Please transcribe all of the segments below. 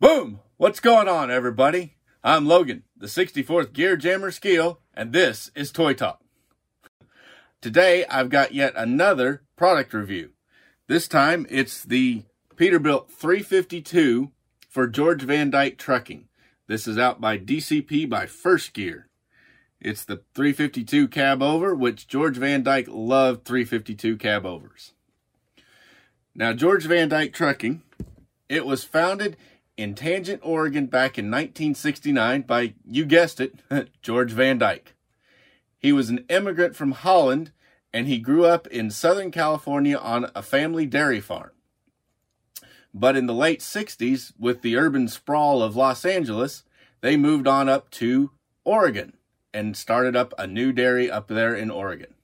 Boom! What's going on, everybody? I'm Logan, the 64th Gear Jammer Skeel, and this is Toy Talk. Today, I've got yet another product review. This time, it's the Peterbilt 352 for George Van Dyke Trucking. This is out by DCP by First Gear. It's the 352 cab over, which George Van Dyke loved 352 cab overs. Now, George Van Dyke Trucking, it was founded in Tangent, Oregon back in 1969 by, you guessed it, George Van Dyke. He was an immigrant from Holland and he grew up in Southern California on a family dairy farm. But in the late 60s, with the urban sprawl of Los Angeles, they moved on up to Oregon and started up a new dairy up there in Oregon.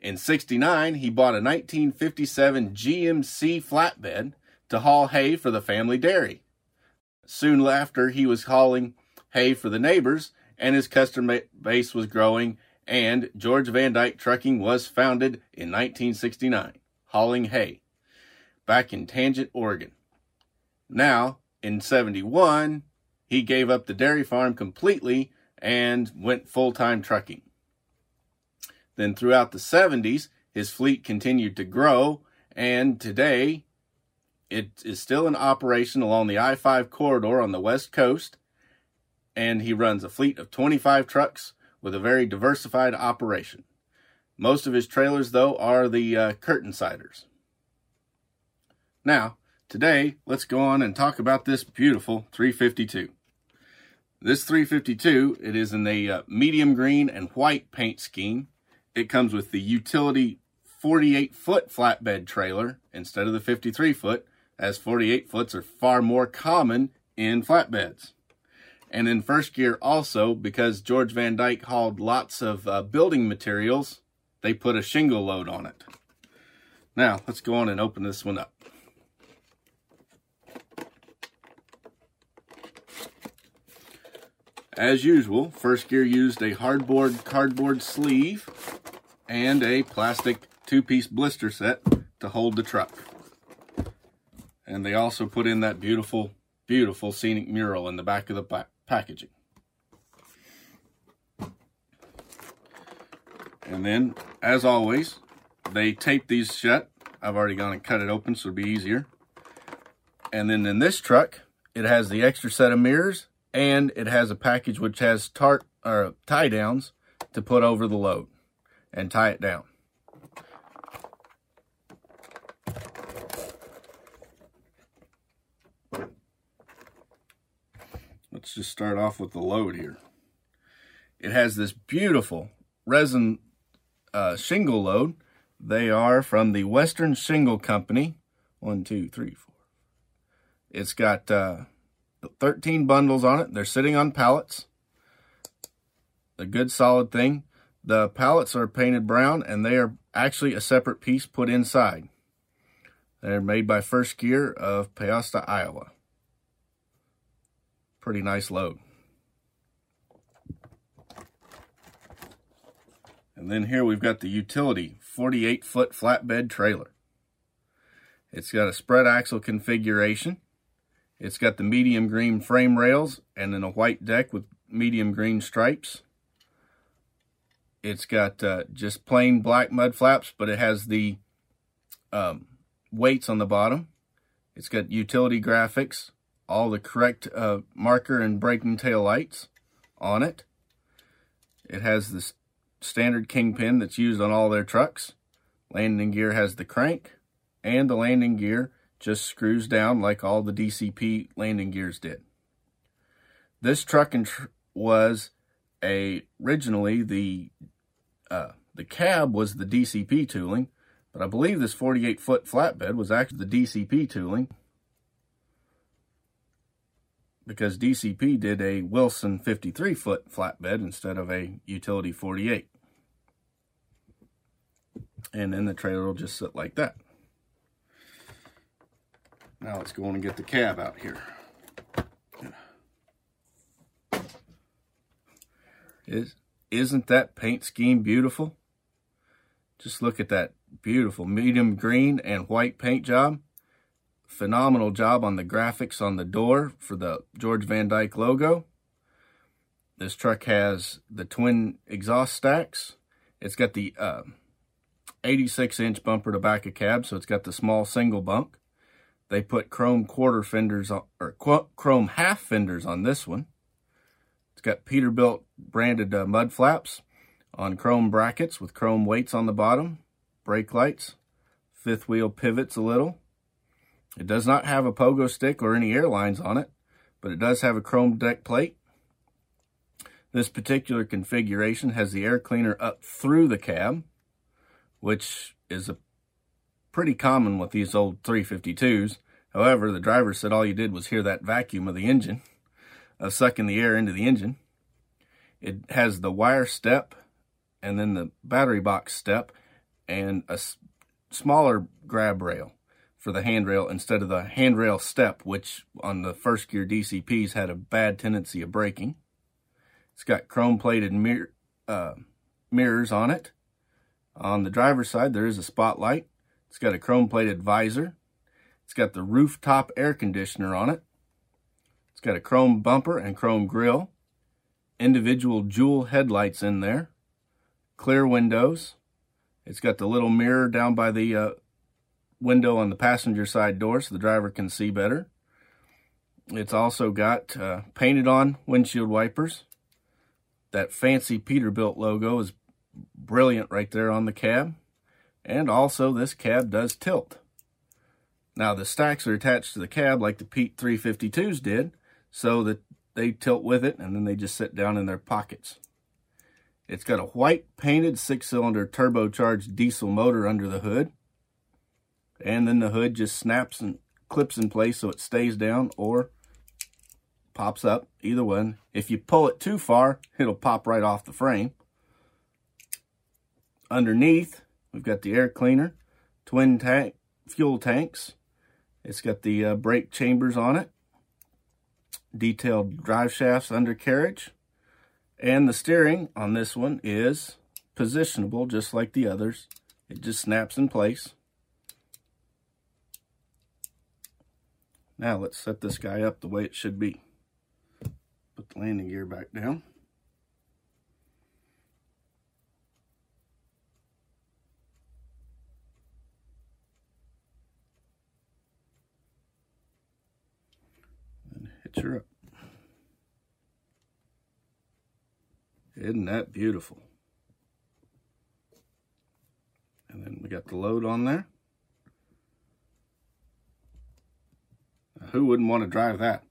In 69, he bought a 1957 GMC flatbed to haul hay for the family dairy. Soon after, he was hauling hay for the neighbors, and his customer base was growing, and George Van Dyke Trucking was founded in 1969, hauling hay back in Tangent, Oregon. Now, in 71, he gave up the dairy farm completely and went full time trucking. Then throughout the 70s, his fleet continued to grow, and today it is still in operation along the I 5 corridor on the West Coast. And he runs a fleet of 25 trucks with a very diversified operation. Most of his trailers, though, are the uh, curtain siders. Now, today, let's go on and talk about this beautiful 352. This 352, it is in the uh, medium green and white paint scheme. It comes with the utility 48 foot flatbed trailer instead of the 53 foot, as 48 foots are far more common in flatbeds. And in first gear also, because George Van Dyke hauled lots of uh, building materials, they put a shingle load on it. Now, let's go on and open this one up. As usual, First Gear used a hardboard cardboard sleeve and a plastic two-piece blister set to hold the truck. And they also put in that beautiful, beautiful scenic mural in the back of the pa packaging. And then, as always, they tape these shut. I've already gone and cut it open so it'll be easier. And then in this truck, it has the extra set of mirrors and it has a package which has tart or tie downs to put over the load and tie it down. Let's just start off with the load here. It has this beautiful resin uh, shingle load. They are from the Western Shingle Company. One, two, three, four. It's got uh, 13 bundles on it. They're sitting on pallets. A good solid thing. The pallets are painted brown and they are actually a separate piece put inside. They're made by First Gear of Peosta, Iowa. Pretty nice load. And then here we've got the utility 48 foot flatbed trailer. It's got a spread axle configuration. It's got the medium green frame rails and then a white deck with medium green stripes. It's got uh, just plain black mud flaps, but it has the um, weights on the bottom. It's got utility graphics, all the correct uh, marker and braking tail lights on it. It has the standard kingpin that's used on all their trucks. Landing gear has the crank, and the landing gear just screws down like all the DCP landing gears did. This truck tr was a originally the uh, the cab was the DCP tooling, but I believe this 48 foot flatbed was actually the DCP tooling because DCP did a Wilson 53 foot flatbed instead of a utility 48. And then the trailer will just sit like that. Now let's go on and get the cab out here. Is, isn't that paint scheme beautiful? Just look at that beautiful medium green and white paint job. Phenomenal job on the graphics on the door for the George Van Dyke logo. This truck has the twin exhaust stacks. It's got the uh, 86 inch bumper to back of cab, so it's got the small single bunk. They put chrome quarter fenders on, or chrome half fenders on this one. It's got Peterbilt branded uh, mud flaps on chrome brackets with chrome weights on the bottom, brake lights, fifth wheel pivots a little. It does not have a pogo stick or any airlines on it, but it does have a chrome deck plate. This particular configuration has the air cleaner up through the cab, which is a pretty common with these old 352s. However, the driver said all you did was hear that vacuum of the engine, of sucking the air into the engine. It has the wire step and then the battery box step and a smaller grab rail for the handrail instead of the handrail step, which on the first gear DCPs had a bad tendency of breaking. It's got chrome plated mirror, uh, mirrors on it. On the driver's side, there is a spotlight. It's got a chrome plated visor. It's got the rooftop air conditioner on it. It's got a chrome bumper and chrome grille. Individual jewel headlights in there. Clear windows. It's got the little mirror down by the uh, window on the passenger side door so the driver can see better. It's also got uh, painted on windshield wipers. That fancy Peterbilt logo is brilliant right there on the cab. And also this cab does tilt. Now the stacks are attached to the cab like the Pete 352s did so that they tilt with it and then they just sit down in their pockets. It's got a white painted six-cylinder turbocharged diesel motor under the hood. And then the hood just snaps and clips in place so it stays down or pops up, either one. If you pull it too far, it'll pop right off the frame. Underneath, we've got the air cleaner, twin tank, fuel tanks. It's got the uh, brake chambers on it, detailed drive shafts undercarriage, and the steering on this one is positionable just like the others. It just snaps in place. Now let's set this guy up the way it should be. Put the landing gear back down. And hitch her up. Isn't that beautiful? And then we got the load on there. Who wouldn't want to drive that?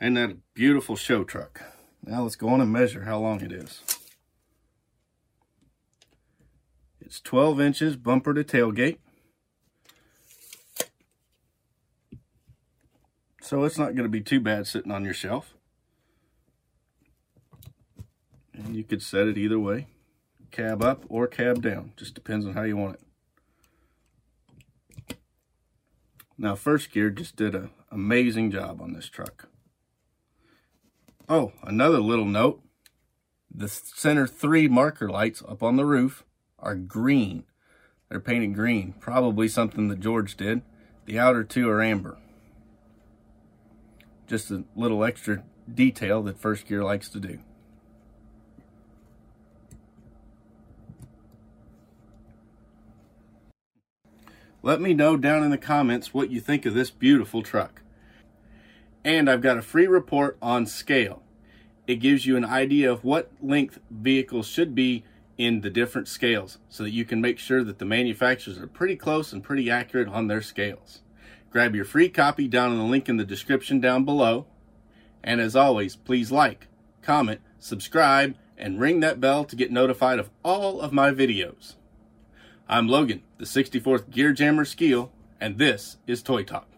Ain't that a beautiful show truck? Now let's go on and measure how long it is. It's 12 inches bumper to tailgate. So it's not going to be too bad sitting on your shelf. And you could set it either way. Cab up or cab down. Just depends on how you want it. Now, First Gear just did an amazing job on this truck. Oh, another little note. The center three marker lights up on the roof are green. They're painted green, probably something that George did. The outer two are amber. Just a little extra detail that First Gear likes to do. Let me know down in the comments what you think of this beautiful truck. And I've got a free report on scale. It gives you an idea of what length vehicles should be in the different scales so that you can make sure that the manufacturers are pretty close and pretty accurate on their scales. Grab your free copy down in the link in the description down below. And as always, please like, comment, subscribe, and ring that bell to get notified of all of my videos. I'm Logan, the 64th Gear Jammer Skeel, and this is Toy Talk.